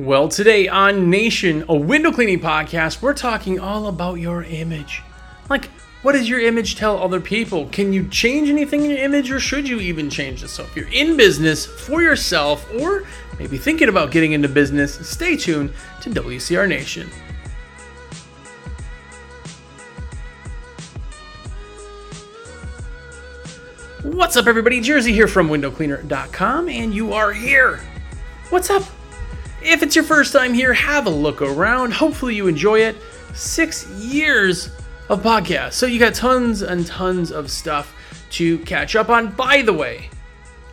Well, today on Nation, a window cleaning podcast, we're talking all about your image. Like, what does your image tell other people? Can you change anything in your image or should you even change it? So, if you're in business for yourself or maybe thinking about getting into business, stay tuned to WCR Nation. What's up, everybody? Jersey here from windowcleaner.com, and you are here. What's up? If it's your first time here, have a look around. Hopefully, you enjoy it. Six years of podcasts. So, you got tons and tons of stuff to catch up on. By the way,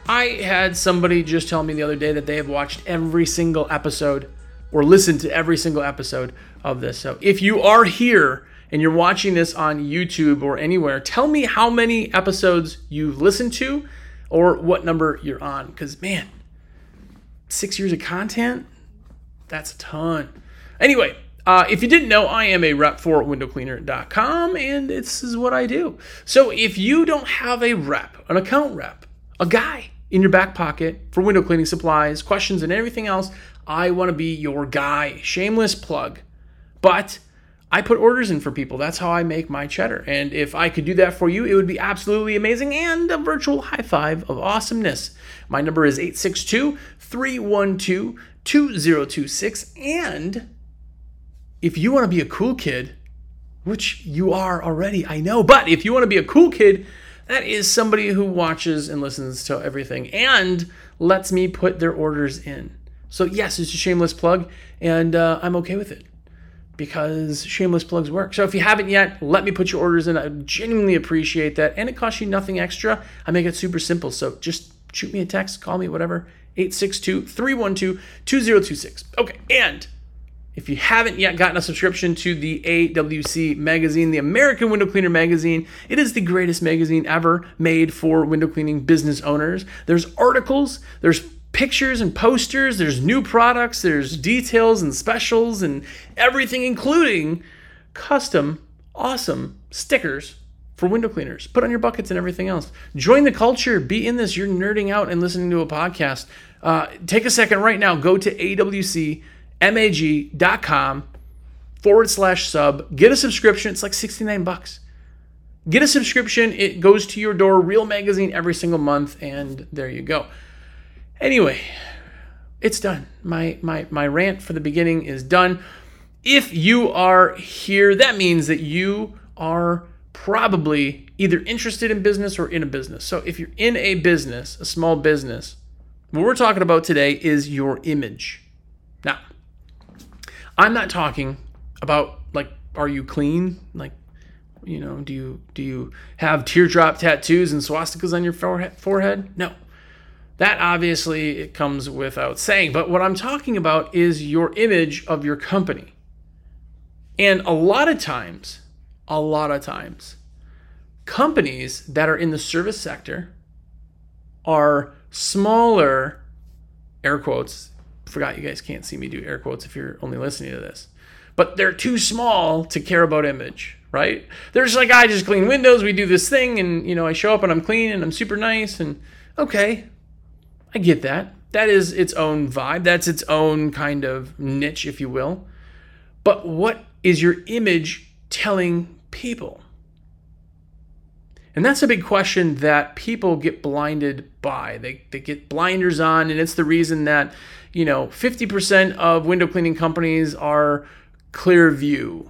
I had somebody just tell me the other day that they have watched every single episode or listened to every single episode of this. So, if you are here and you're watching this on YouTube or anywhere, tell me how many episodes you've listened to or what number you're on. Because, man, six years of content, that's a ton. Anyway, uh, if you didn't know, I am a rep for windowcleaner.com, and this is what I do. So if you don't have a rep, an account rep, a guy in your back pocket for window cleaning supplies, questions, and everything else, I want to be your guy. Shameless plug. But I put orders in for people. That's how I make my cheddar. And if I could do that for you, it would be absolutely amazing and a virtual high five of awesomeness. My number is 862 312 2026. And if you want to be a cool kid, which you are already, I know, but if you want to be a cool kid, that is somebody who watches and listens to everything and lets me put their orders in. So, yes, it's a shameless plug, and uh, I'm okay with it because shameless plugs work. So if you haven't yet, let me put your orders in. I genuinely appreciate that. And it costs you nothing extra. I make it super simple. So just shoot me a text, call me, whatever. 862 312 2026. Okay. And if you haven't yet gotten a subscription to the AWC magazine, the American Window Cleaner magazine, it is the greatest magazine ever made for window cleaning business owners. There's articles, there's pictures and posters, there's new products, there's details and specials and everything, including custom, awesome stickers for window cleaners. Put on your buckets and everything else. Join the culture. Be in this. You're nerding out and listening to a podcast. Uh, take a second right now. Go to awcmag.com forward slash sub. Get a subscription. It's like 69 bucks. Get a subscription. It goes to your door. Real magazine every single month. And there you go. Anyway, it's done. My my my rant for the beginning is done. If you are here, that means that you are probably either interested in business or in a business. So if you're in a business, a small business, what we're talking about today is your image. Now, I'm not talking about like are you clean? Like you know, do you do you have teardrop tattoos and swastikas on your forehead? No. That obviously it comes without saying. But what I'm talking about is your image of your company. And a lot of times, a lot of times, companies that are in the service sector are smaller, air quotes. Forgot you guys can't see me do air quotes if you're only listening to this. But they're too small to care about image, right? There's like, I just clean windows, we do this thing, and you know, I show up and I'm clean and I'm super nice, and okay, I get that. That is its own vibe. That's its own kind of niche, if you will. But what is your image telling people? And that's a big question that people get blinded by. They, they get blinders on, and it's the reason that, you know, 50% of window cleaning companies are clear view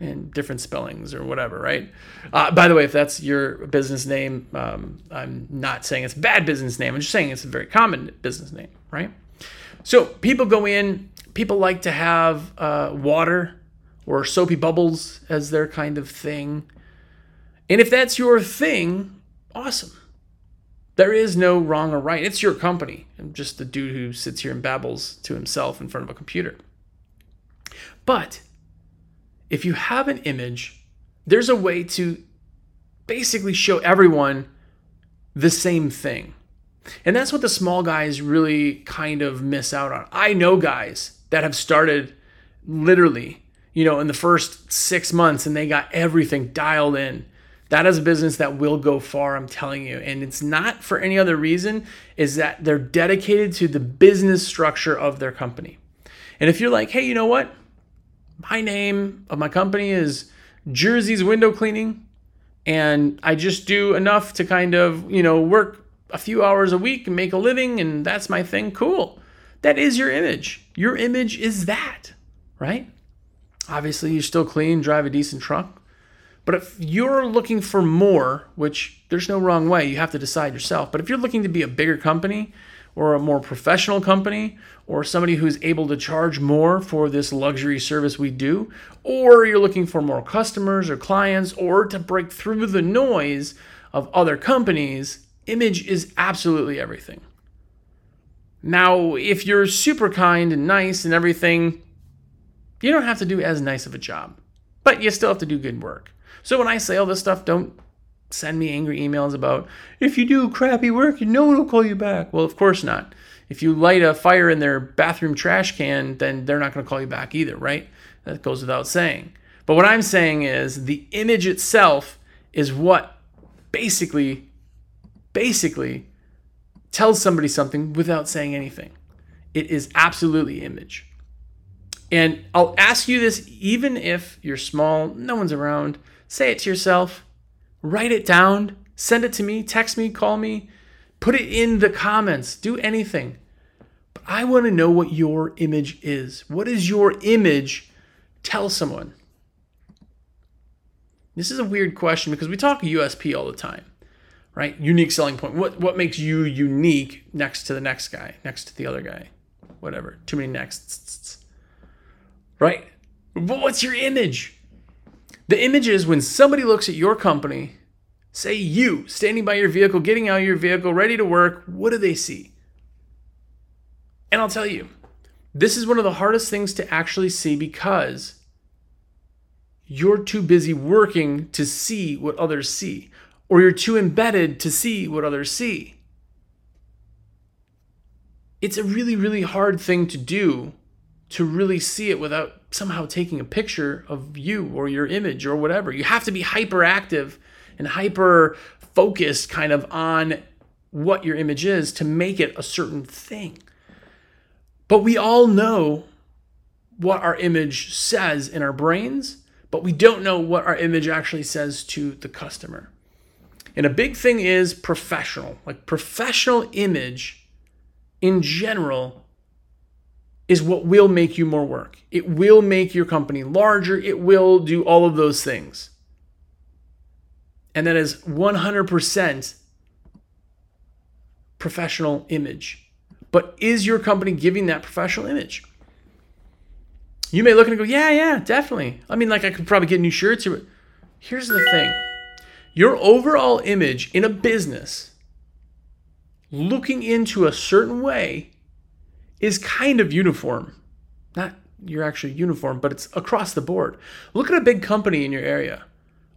and different spellings or whatever, right? Uh, by the way, if that's your business name, um, I'm not saying it's a bad business name. I'm just saying it's a very common business name, right? So people go in, people like to have uh, water or soapy bubbles as their kind of thing. And if that's your thing, awesome. There is no wrong or right. It's your company. I'm just the dude who sits here and babbles to himself in front of a computer. But if you have an image, there's a way to basically show everyone the same thing. And that's what the small guys really kind of miss out on. I know guys that have started literally, you know, in the first six months and they got everything dialed in. That is a business that will go far, I'm telling you. And it's not for any other reason, is that they're dedicated to the business structure of their company. And if you're like, hey, you know what? My name of my company is Jersey's Window Cleaning, and I just do enough to kind of, you know, work a few hours a week and make a living, and that's my thing, cool. That is your image. Your image is that, right? Obviously, you're still clean, drive a decent truck. But if you're looking for more, which there's no wrong way, you have to decide yourself. But if you're looking to be a bigger company or a more professional company or somebody who's able to charge more for this luxury service we do, or you're looking for more customers or clients or to break through the noise of other companies, image is absolutely everything. Now, if you're super kind and nice and everything, you don't have to do as nice of a job, but you still have to do good work. So when I say all this stuff, don't send me angry emails about if you do crappy work, no one will call you back. Well, of course not. If you light a fire in their bathroom trash can, then they're not going to call you back either, right? That goes without saying. But what I'm saying is the image itself is what basically basically tells somebody something without saying anything. It is absolutely image. And I'll ask you this even if you're small, no one's around, say it to yourself, write it down, send it to me, text me, call me, put it in the comments, do anything. But I want to know what your image is. What is your image? Tell someone. This is a weird question because we talk USP all the time, right? Unique selling point. What what makes you unique next to the next guy, next to the other guy, whatever. Too many nexts, right? But what's your image? The image is when somebody looks at your company, say you standing by your vehicle, getting out of your vehicle, ready to work, what do they see? And I'll tell you, this is one of the hardest things to actually see because you're too busy working to see what others see, or you're too embedded to see what others see. It's a really, really hard thing to do to really see it without somehow taking a picture of you or your image or whatever. You have to be hyperactive and hyper focused kind of on what your image is to make it a certain thing. But we all know what our image says in our brains, but we don't know what our image actually says to the customer. And a big thing is professional. Like professional image in general is what will make you more work. It will make your company larger. It will do all of those things. And that is 100% professional image. But is your company giving that professional image? You may look and go, yeah, yeah, definitely. I mean, like I could probably get new shirts here. Here's the thing your overall image in a business looking into a certain way is kind of uniform. Not you're actually uniform, but it's across the board. Look at a big company in your area.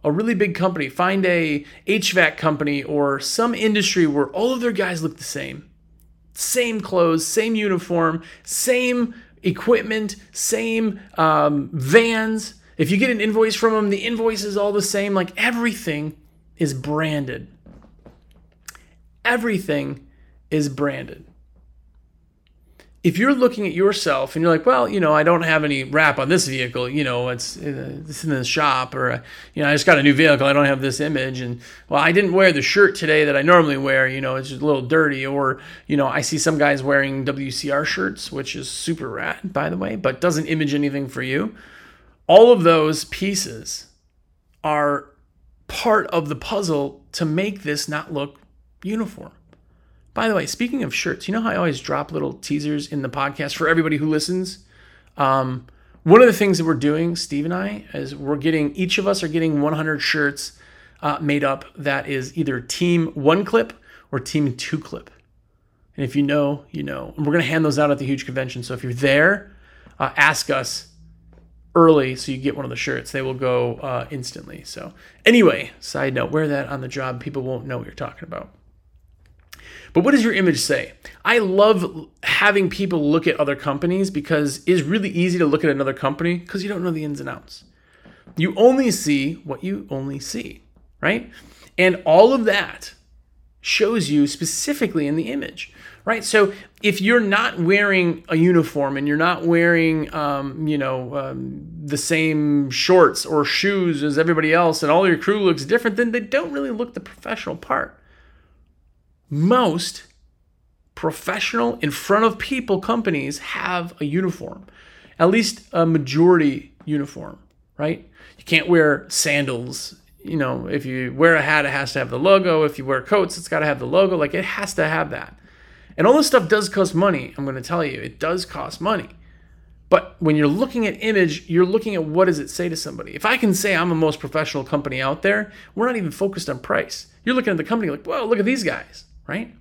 A really big company. Find a HVAC company or some industry where all of their guys look the same. Same clothes, same uniform, same equipment, same um, vans. If you get an invoice from them, the invoice is all the same. Like everything is branded. Everything is branded if you're looking at yourself and you're like, well, you know, I don't have any wrap on this vehicle, you know, it's it's in the shop, or uh, you know, I just got a new vehicle, I don't have this image, and well, I didn't wear the shirt today that I normally wear, you know, it's just a little dirty, or you know, I see some guys wearing WCR shirts, which is super rad, by the way, but doesn't image anything for you. All of those pieces are part of the puzzle to make this not look uniform. By the way, speaking of shirts, you know how I always drop little teasers in the podcast for everybody who listens? Um, one of the things that we're doing, Steve and I, is we're getting, each of us are getting 100 shirts uh, made up that is either team one clip or team two clip. And if you know, you know. And we're going to hand those out at the huge convention. So if you're there, uh, ask us early so you get one of the shirts. They will go uh, instantly. So, anyway, side note, wear that on the job. People won't know what you're talking about. But what does your image say? I love having people look at other companies because it's really easy to look at another company because you don't know the ins and outs. You only see what you only see, right? And all of that shows you specifically in the image. right? So if you're not wearing a uniform and you're not wearing, um, you know, um, the same shorts or shoes as everybody else, and all your crew looks different, then they don't really look the professional part. Most professional, in front of people companies have a uniform, at least a majority uniform, right? You can't wear sandals. You know, if you wear a hat, it has to have the logo. If you wear coats, it's got to have the logo. Like it has to have that. And all this stuff does cost money. I'm going to tell you, it does cost money. But when you're looking at image, you're looking at what does it say to somebody. If I can say I'm the most professional company out there, we're not even focused on price. You're looking at the company like, whoa, look at these guys, right?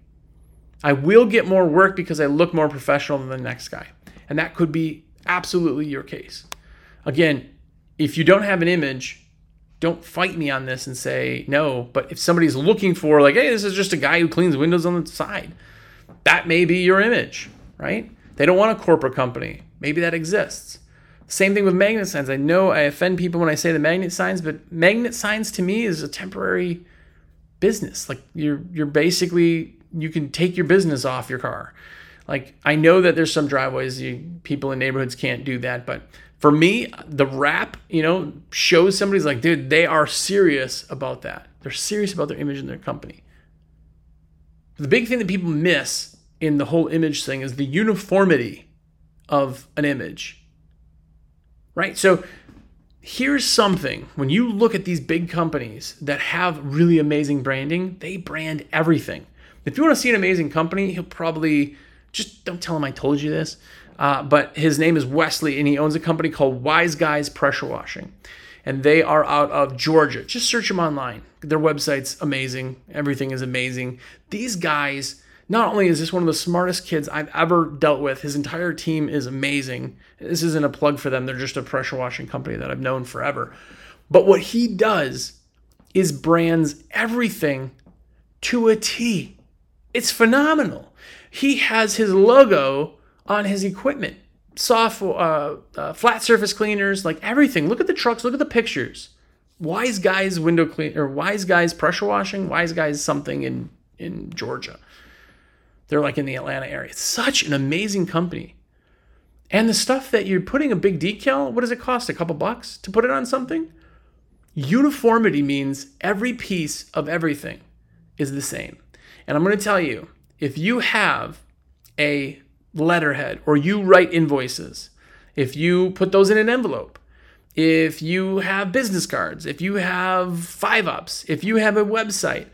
I will get more work because I look more professional than the next guy. And that could be absolutely your case. Again, if you don't have an image, don't fight me on this and say no. But if somebody's looking for, like, hey, this is just a guy who cleans windows on the side, that may be your image, right? They don't want a corporate company. Maybe that exists. Same thing with magnet signs. I know I offend people when I say the magnet signs, but magnet signs to me is a temporary business. Like you're you're basically you can take your business off your car. Like I know that there's some driveways you people in neighborhoods can't do that, but for me, the wrap, you know, shows somebody's like, dude, they are serious about that. They're serious about their image and their company. The big thing that people miss in the whole image thing is the uniformity of an image. Right? So here's something when you look at these big companies that have really amazing branding, they brand everything. If you want to see an amazing company, he'll probably just don't tell him I told you this. Uh, but his name is Wesley, and he owns a company called Wise Guys Pressure Washing. And they are out of Georgia. Just search them online. Their website's amazing. Everything is amazing. These guys, not only is this one of the smartest kids I've ever dealt with, his entire team is amazing. This isn't a plug for them, they're just a pressure washing company that I've known forever. But what he does is brands everything to a T. It's phenomenal. He has his logo on his equipment soft uh, uh, flat surface cleaners like everything look at the trucks look at the pictures wise guys window clean or wise guys pressure washing wise guys something in in georgia they're like in the atlanta area. It's such an amazing company. And the stuff that you're putting a big decal what does it cost? A couple bucks to put it on something? Uniformity means every piece of everything is the same. And i'm going to tell you if you have a letterhead or you write invoices, if you put those in an envelope, if you have business cards, if you have five ups, if you have a website,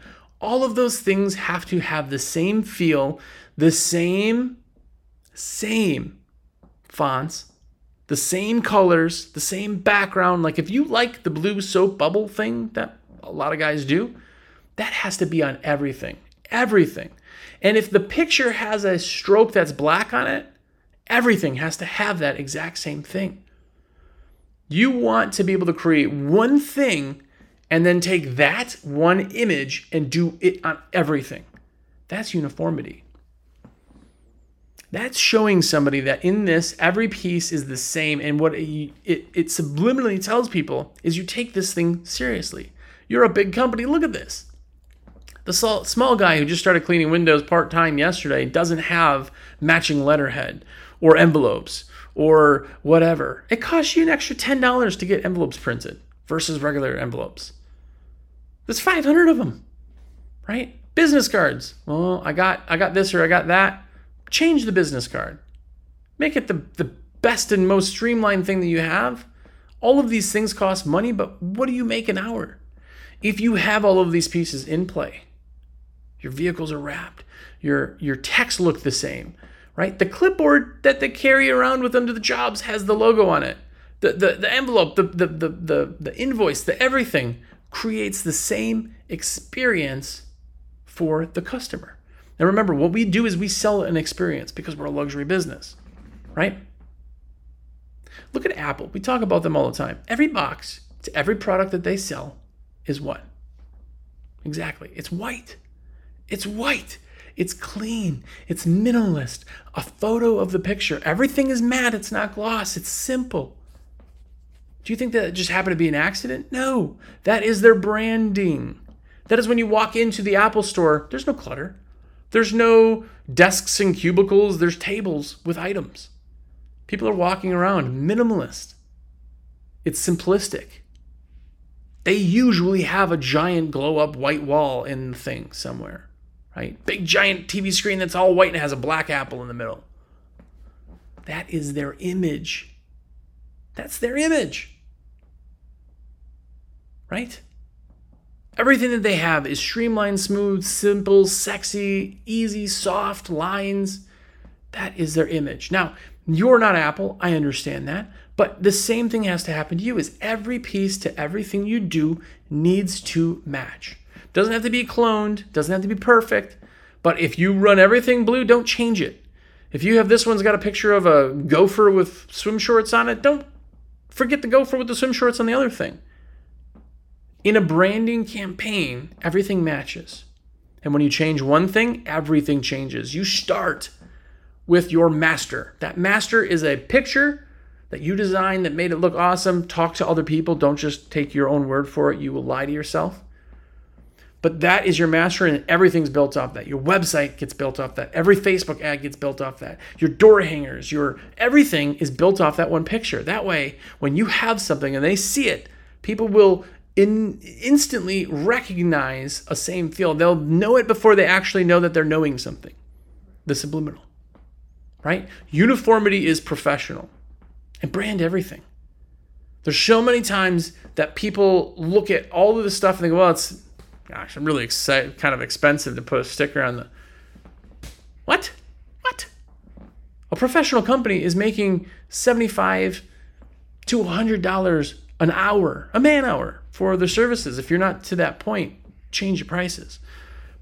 all of those things have to have the same feel, the same, same fonts, the same colors, the same background. Like if you like the blue soap bubble thing that a lot of guys do, that has to be on everything. Everything. And if the picture has a stroke that's black on it, everything has to have that exact same thing. You want to be able to create one thing and then take that one image and do it on everything. That's uniformity. That's showing somebody that in this, every piece is the same. And what it, it, it subliminally tells people is you take this thing seriously. You're a big company. Look at this. The small guy who just started cleaning windows part time yesterday doesn't have matching letterhead or envelopes or whatever. It costs you an extra $10 to get envelopes printed versus regular envelopes. There's 500 of them, right? Business cards. Well, I got I got this or I got that. Change the business card. Make it the, the best and most streamlined thing that you have. All of these things cost money, but what do you make an hour? If you have all of these pieces in play, your vehicles are wrapped. Your your texts look the same, right? The clipboard that they carry around with them to the jobs has the logo on it. The the, the envelope, the, the the the the invoice, the everything creates the same experience for the customer. Now remember, what we do is we sell an experience because we're a luxury business, right? Look at Apple. We talk about them all the time. Every box to every product that they sell is what? Exactly. It's white. It's white. It's clean. It's minimalist. A photo of the picture. Everything is matte. It's not gloss. It's simple. Do you think that just happened to be an accident? No. That is their branding. That is when you walk into the Apple store, there's no clutter. There's no desks and cubicles, there's tables with items. People are walking around minimalist. It's simplistic. They usually have a giant glow up white wall in the thing somewhere, right? Big giant TV screen that's all white and has a black apple in the middle. That is their image. That's their image. Right? Everything that they have is streamlined, smooth, simple, sexy, easy, soft lines. That is their image. Now, you're not Apple, I understand that, but the same thing has to happen to you is every piece to everything you do needs to match. Doesn't have to be cloned, doesn't have to be perfect, but if you run everything blue, don't change it. If you have this one's got a picture of a gopher with swim shorts on it, don't forget the gopher with the swim shorts on the other thing. In a branding campaign, everything matches. And when you change one thing, everything changes. You start with your master. That master is a picture that you designed that made it look awesome. Talk to other people. Don't just take your own word for it. You will lie to yourself. But that is your master, and everything's built off that. Your website gets built off that. Every Facebook ad gets built off that. Your door hangers, your everything is built off that one picture. That way, when you have something and they see it, people will in, instantly recognize a same feel. They'll know it before they actually know that they're knowing something. The subliminal, right? Uniformity is professional and brand everything. There's so many times that people look at all of this stuff and they go, well, it's, gosh, I'm really excited, kind of expensive to put a sticker on the. What? What? A professional company is making 75 to $100 an hour, a man hour for the services. If you're not to that point, change your prices.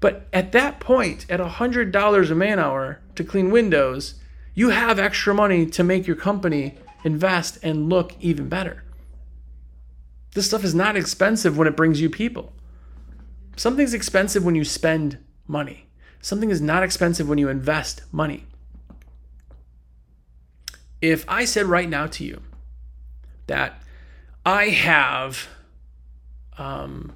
But at that point, at $100 a man hour to clean windows, you have extra money to make your company invest and look even better. This stuff is not expensive when it brings you people. Something's expensive when you spend money. Something is not expensive when you invest money. If I said right now to you that I have um,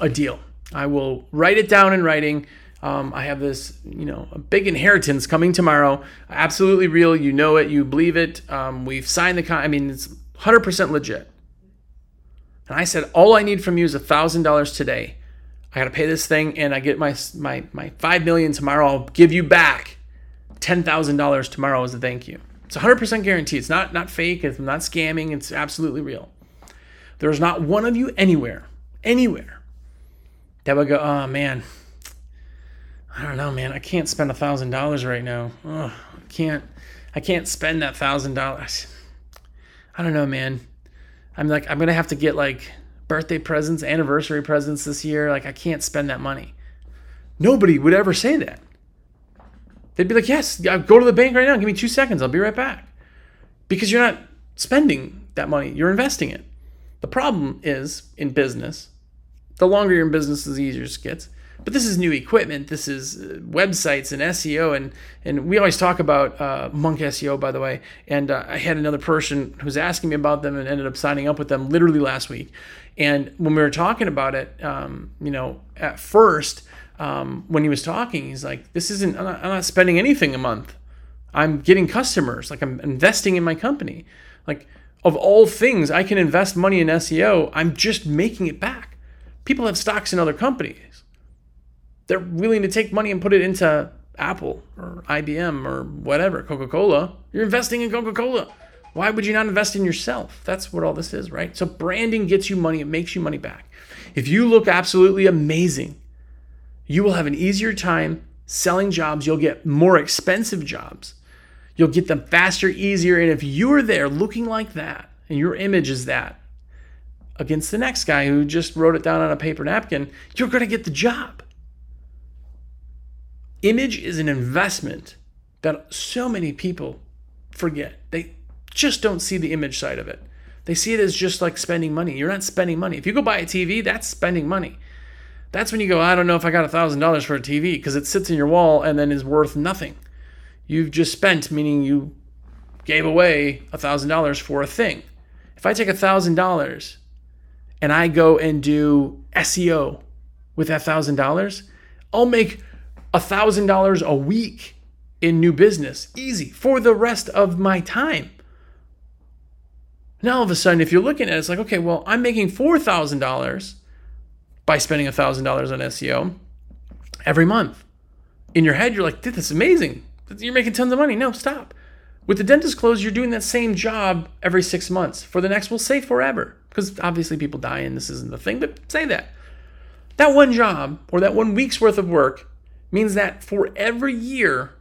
a deal. I will write it down in writing. Um, I have this, you know, a big inheritance coming tomorrow. Absolutely real. You know it. You believe it. Um, we've signed the con. I mean, it's 100% legit. And I said, all I need from you is a thousand dollars today. I got to pay this thing, and I get my my my five million tomorrow. I'll give you back ten thousand dollars tomorrow as a thank you. It's 100% guarantee. It's not not fake. It's not scamming. It's absolutely real. There's not one of you anywhere, anywhere that would go, oh man, I don't know, man. I can't spend a thousand dollars right now. Oh, I can't. I can't spend that thousand dollars. I don't know, man. I'm like, I'm gonna have to get like birthday presents, anniversary presents this year. Like, I can't spend that money. Nobody would ever say that. They'd be like, yes, go to the bank right now. Give me two seconds. I'll be right back. Because you're not spending that money, you're investing it. The problem is in business, the longer you're in business, the easier it gets. But this is new equipment. This is uh, websites and SEO, and and we always talk about uh, Monk SEO, by the way. And uh, I had another person who was asking me about them and ended up signing up with them literally last week. And when we were talking about it, um, you know, at first um, when he was talking, he's like, "This isn't. I'm not, I'm not spending anything a month. I'm getting customers. Like I'm investing in my company. Like." of all things, I can invest money in SEO. I'm just making it back. People have stocks in other companies. They're willing to take money and put it into Apple or IBM or whatever, Coca Cola. You're investing in Coca Cola. Why would you not invest in yourself? That's what all this is, right? So, branding gets you money, it makes you money back. If you look absolutely amazing, you will have an easier time selling jobs. You'll get more expensive jobs You'll get them faster, easier. And if you're there looking like that, and your image is that, against the next guy who just wrote it down on a paper napkin, you're going to get the job. Image is an investment that so many people forget. They just don't see the image side of it. They see it as just like spending money. You're not spending money. If you go buy a TV, that's spending money. That's when you go, I don't know if I got a $1,000 for a TV because it sits in your wall and then is worth nothing you've just spent, meaning you gave away a $1,000 for a thing. If I take a $1,000 and I go and do SEO with that $1,000, I'll make $1,000 a week in new business. Easy for the rest of my time. Now all of a sudden, if you're looking at it, it's like, okay, well, I'm making $4,000 by spending $1,000 on SEO every month. In your head, you're like, dude, that's amazing. You're making tons of money. No, stop. With the dentist closed, you're doing that same job every six months. For the next, we'll say forever, because obviously people die and this isn't the thing, but say that. That one job or that one week's worth of work means that for every year,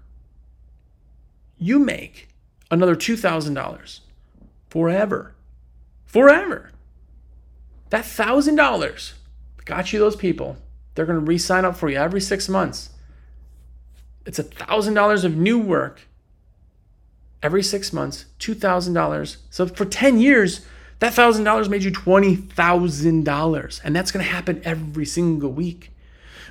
you make another $2,000 forever. Forever. That $1,000 got you those people. They're going to re sign up for you every six months. It's $1,000 of new work every six months, $2,000. So for 10 years, that $1,000 made you $20,000. And that's going to happen every single week.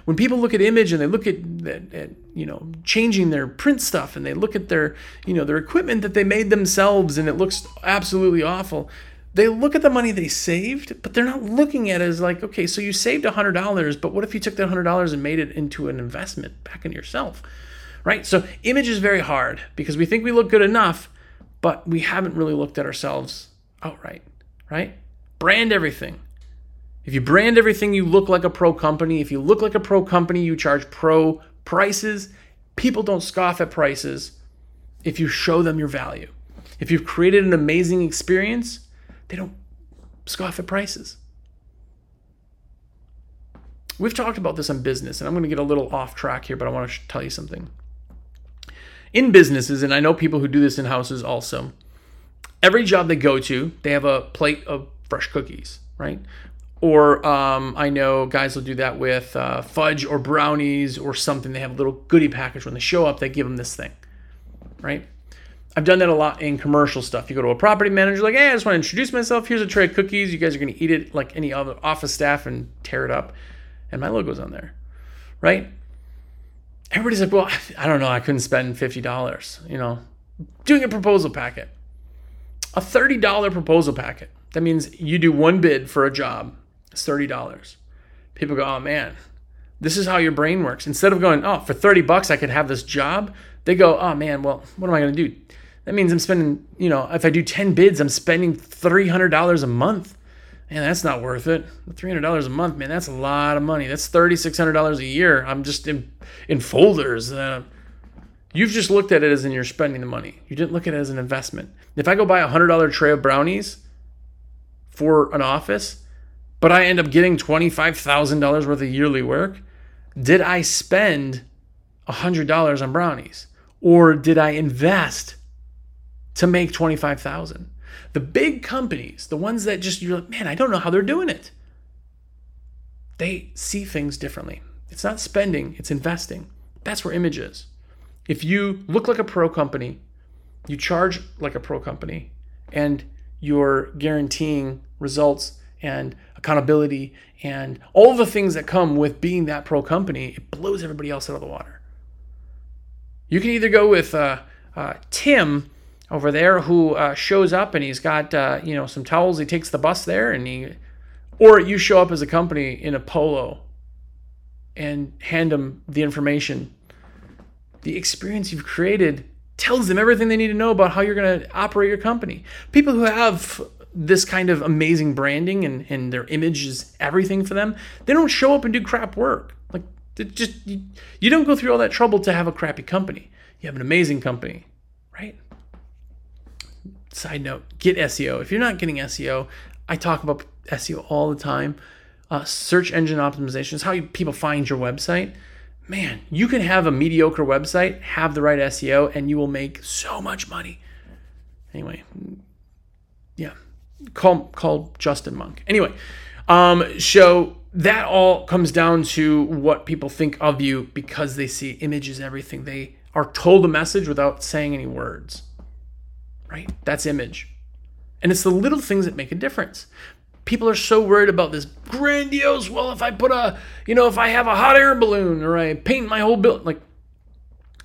When people look at image and they look at, at, at, you know changing their print stuff and they look at their you know their equipment that they made themselves and it looks absolutely awful, they look at the money they saved, but they're not looking at it as like, okay, so you saved $100, but what if you took that $100 and made it into an investment back in yourself? right? So image is very hard because we think we look good enough, but we haven't really looked at ourselves outright, right? Brand everything. If you brand everything, you look like a pro company. If you look like a pro company, you charge pro prices. People don't scoff at prices if you show them your value. If you've created an amazing experience, they don't scoff at prices. We've talked about this on business, and I'm going to get a little off track here, but I want to tell you something in businesses, and I know people who do this in houses also, every job they go to, they have a plate of fresh cookies, right? Or um, I know guys will do that with uh, fudge or brownies or something. They have a little goodie package when they show up. They give them this thing, right? I've done that a lot in commercial stuff. You go to a property manager, like, hey, I just want to introduce myself. Here's a tray of cookies. You guys are going to eat it like any other office staff and tear it up. And my logo's on there, right? everybody's like, well, I don't know, I couldn't spend $50, you know, doing a proposal packet. A $30 proposal packet. That means you do one bid for a job, it's $30. People go, oh man, this is how your brain works. Instead of going, oh, for 30 bucks, I could have this job, they go, oh man, well, what am I going to do? That means I'm spending, you know, if I do 10 bids, I'm spending $300 a month man, that's not worth it. $300 a month, man, that's a lot of money. That's $3,600 a year. I'm just in, in folders. Uh, you've just looked at it as in you're spending the money. You didn't look at it as an investment. If I go buy a $100 tray of brownies for an office, but I end up getting $25,000 worth of yearly work, did I spend $100 on brownies? Or did I invest to make 25,000? The big companies, the ones that just you're like, man, I don't know how they're doing it. They see things differently. It's not spending, it's investing. That's where image is. If you look like a pro company, you charge like a pro company, and you're guaranteeing results and accountability and all the things that come with being that pro company, it blows everybody else out of the water. You can either go with uh, uh, Tim over there who uh, shows up and he's got uh, you know some towels. He takes the bus there and he, or you show up as a company in a polo, and hand them the information. The experience you've created tells them everything they need to know about how you're going to operate your company. People who have this kind of amazing branding and, and their image is everything for them, they don't show up and do crap work. Like just you, you don't go through all that trouble to have a crappy company. You have an amazing company, right? Side note get SEO. If you're not getting SEO, I talk about SEO all the time. Uh, search engine optimization is how you, people find your website. Man, you can have a mediocre website, have the right SEO, and you will make so much money. Anyway, yeah, call call Justin Monk. Anyway, um, so that all comes down to what people think of you because they see images, everything. They are told a message without saying any words right? That's image. And it's the little things that make a difference. People are so worried about this grandiose, well, if I put a, you know, if I have a hot air balloon or I paint my whole building, like,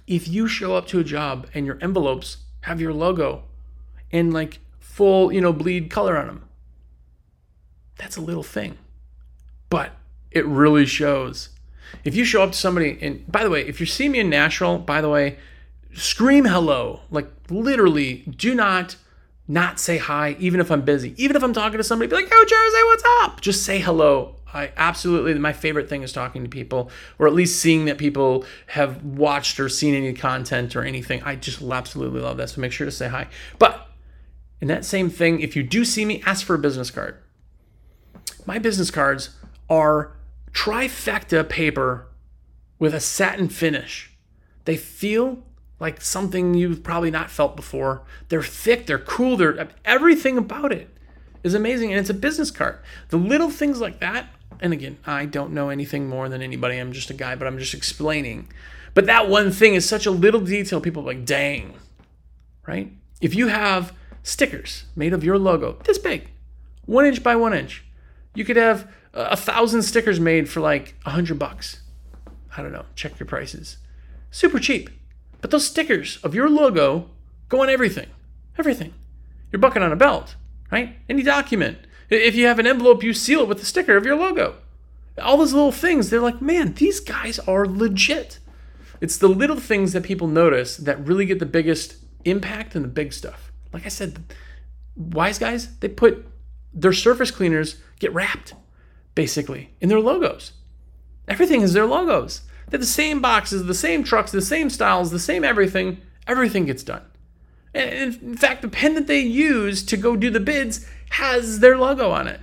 if you show up to a job and your envelopes have your logo and like full, you know, bleed color on them, that's a little thing. But it really shows. If you show up to somebody, and by the way, if you see me in Nashville, by the way, scream hello. Like literally, do not not say hi, even if I'm busy. Even if I'm talking to somebody, be like, "Yo, Jersey, what's up?" Just say hello. I absolutely my favorite thing is talking to people, or at least seeing that people have watched or seen any content or anything. I just absolutely love that. So make sure to say hi. But in that same thing, if you do see me, ask for a business card. My business cards are trifecta paper with a satin finish. They feel like something you've probably not felt before. They're thick, they're cool, they're everything about it is amazing and it's a business card. The little things like that, and again, I don't know anything more than anybody. I'm just a guy, but I'm just explaining. But that one thing is such a little detail people are like, "Dang." Right? If you have stickers made of your logo, this big, 1 inch by 1 inch. You could have a thousand stickers made for like a hundred bucks. I don't know. Check your prices. Super cheap. But those stickers of your logo go on everything. Everything. Your bucket on a belt, right? Any document. If you have an envelope, you seal it with the sticker of your logo. All those little things, they're like, man, these guys are legit. It's the little things that people notice that really get the biggest impact and the big stuff. Like I said, wise guys, they put their surface cleaners get wrapped basically in their logos. Everything is their logos. They're the same boxes, the same trucks, the same styles, the same everything. Everything gets done. And in fact, the pen that they use to go do the bids has their logo on it.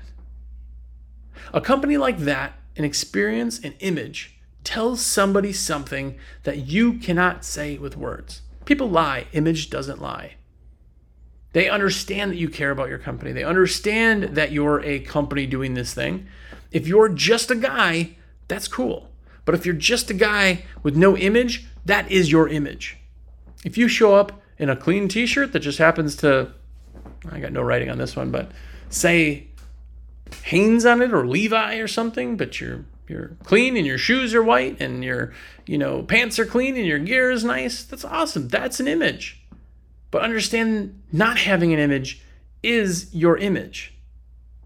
A company like that, an experience, an image, tells somebody something that you cannot say with words. People lie, image doesn't lie. They understand that you care about your company. They understand that you're a company doing this thing. If you're just a guy, that's cool. But if you're just a guy with no image, that is your image. If you show up in a clean t shirt that just happens to, I got no writing on this one, but say Hanes on it or Levi or something, but you're you're clean and your shoes are white and your you know pants are clean and your gear is nice that's awesome. That's an image. But understand not having an image is your image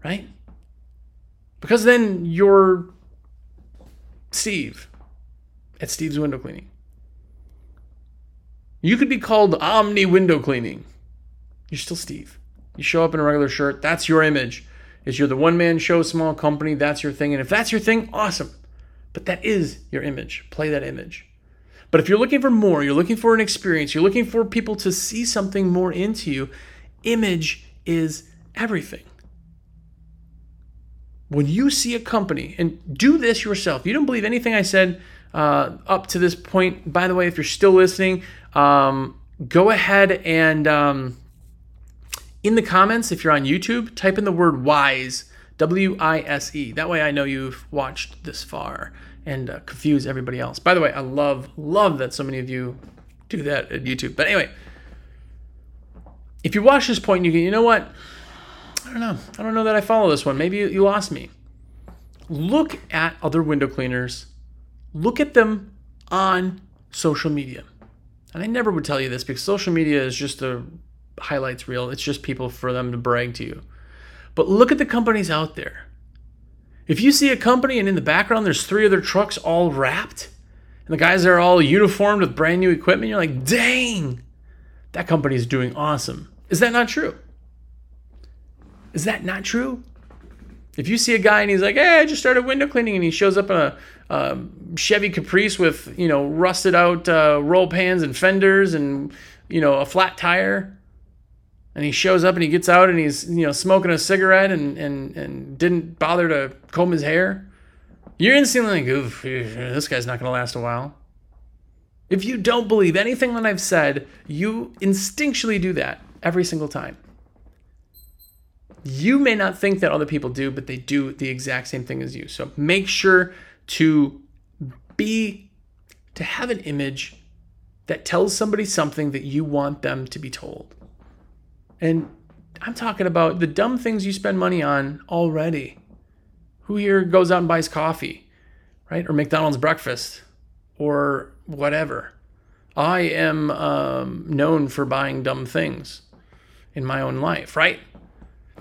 right? Because then you're Steve at Steve's Window Cleaning. You could be called Omni Window Cleaning. You're still Steve. You show up in a regular shirt, that's your image. Is you're the one man show, small company, that's your thing. And if that's your thing, awesome. But that is your image. Play that image. But if you're looking for more, you're looking for an experience, you're looking for people to see something more into you, image is everything when you see a company, and do this yourself, you don't believe anything I said uh, up to this point. By the way, if you're still listening, um, go ahead and um, in the comments, if you're on YouTube, type in the word wise, W I S E. That way I know you've watched this far and uh, confuse everybody else. By the way, I love, love that so many of you do that at YouTube. But anyway, if you watch this point, you can, you know what? I don't know. I don't know that I follow this one. Maybe you lost me. Look at other window cleaners. Look at them on social media. And I never would tell you this because social media is just a highlights reel. It's just people for them to brag to you. But look at the companies out there. If you see a company and in the background there's three of their trucks all wrapped, and the guys are all uniformed with brand new equipment, you're like, dang, that company is doing awesome. Is that not true? Is that not true? If you see a guy and he's like, "Hey, I just started window cleaning," and he shows up in a, a Chevy Caprice with you know rusted out uh, roll pans and fenders and you know a flat tire, and he shows up and he gets out and he's you know smoking a cigarette and and and didn't bother to comb his hair, you're instantly like, "Oof, this guy's not going to last a while." If you don't believe anything that I've said, you instinctually do that every single time. You may not think that other people do, but they do the exact same thing as you. So make sure to be, to have an image that tells somebody something that you want them to be told. And I'm talking about the dumb things you spend money on already. Who here goes out and buys coffee, right? Or McDonald's breakfast or whatever. I am um, known for buying dumb things in my own life, right?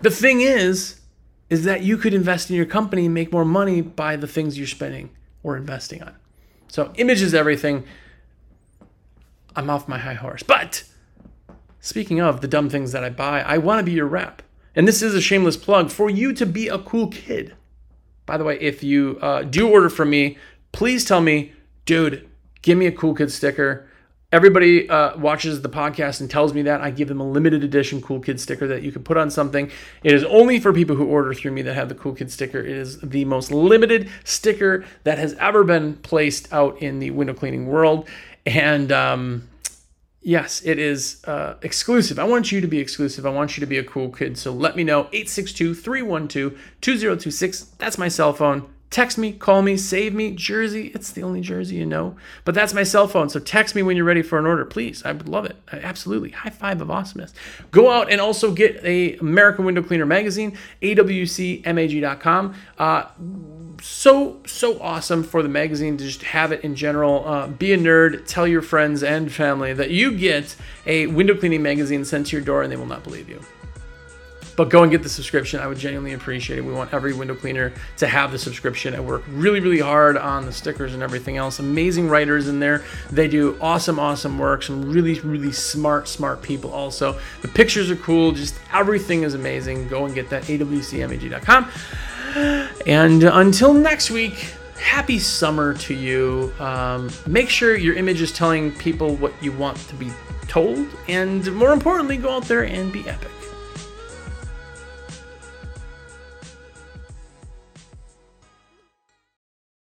The thing is, is that you could invest in your company and make more money by the things you're spending or investing on. So, image is everything. I'm off my high horse. But speaking of the dumb things that I buy, I want to be your rep. And this is a shameless plug for you to be a cool kid. By the way, if you uh, do order from me, please tell me, dude, give me a cool kid sticker. Everybody uh, watches the podcast and tells me that. I give them a limited edition Cool Kid sticker that you can put on something. It is only for people who order through me that have the Cool Kid sticker. It is the most limited sticker that has ever been placed out in the window cleaning world. And um, yes, it is uh, exclusive. I want you to be exclusive. I want you to be a cool kid. So let me know 862 312 2026. That's my cell phone. Text me, call me, save me. Jersey, it's the only Jersey you know. But that's my cell phone. So text me when you're ready for an order, please. I would love it. Absolutely. High five of awesomeness. Go out and also get a American Window Cleaner magazine, awcmag.com. Uh, so so awesome for the magazine to just have it in general. Uh, be a nerd. Tell your friends and family that you get a window cleaning magazine sent to your door, and they will not believe you. But go and get the subscription. I would genuinely appreciate it. We want every window cleaner to have the subscription. I work really, really hard on the stickers and everything else. Amazing writers in there. They do awesome, awesome work. Some really, really smart, smart people also. The pictures are cool. Just everything is amazing. Go and get that awcmag.com. And until next week, happy summer to you. Um, make sure your image is telling people what you want to be told. And more importantly, go out there and be epic.